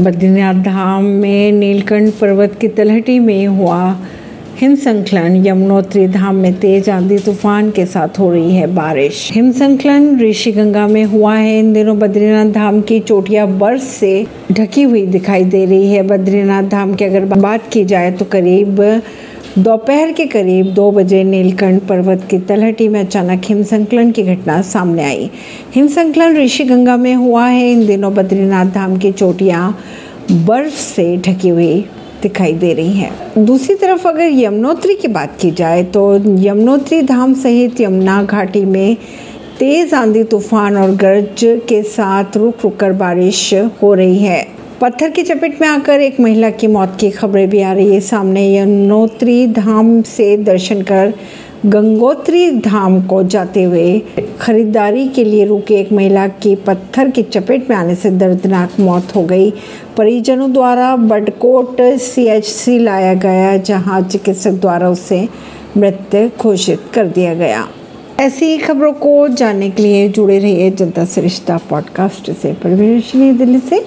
बद्रीनाथ धाम में नीलकंठ पर्वत की तलहटी में हुआ हिमसंकलन। यमुनोत्री धाम में तेज आंधी तूफ़ान के साथ हो रही है बारिश। हिमसंकलन ऋषिगंगा में हुआ है। इन दिनों बद्रीनाथ धाम की चोटियाँ बर्फ़ से ढकी हुई दिखाई दे रही है। बद्रीनाथ धाम की अगर बात की जाए तो करीब दोपहर के करीब दो बजे नीलकंठ पर्वत की तलहटी में अचानक हिमसंकलन की घटना सामने आई। हिमसंकलन ऋषि गंगा में हुआ है। इन दिनों बद्रीनाथ धाम की चोटियाँ बर्फ़ से ढकी हुई दिखाई दे रही हैं। दूसरी तरफ़ अगर यमुनोत्री की बात की जाए तो यमुनोत्री धाम सहित यमुना घाटी में तेज आंधी तूफ़ान और गरज के साथ रुक रुक कर बारिश हो रही है। पत्थर की चपेट में आकर एक महिला की मौत की खबरें भी आ रही है। सामने यमुनोत्री धाम से दर्शन कर गंगोत्री धाम को जाते हुए खरीदारी के लिए रुके एक महिला की पत्थर की चपेट में आने से दर्दनाक मौत हो गई। परिजनों द्वारा बडकोट सीएचसी लाया गया, जहाँ चिकित्सक द्वारा उसे मृत घोषित कर दिया गया। ऐसी खबरों को जानने के लिए जुड़े रहिए जनता सरिश्ता पॉडकास्ट से। परवीन दिल्ली से।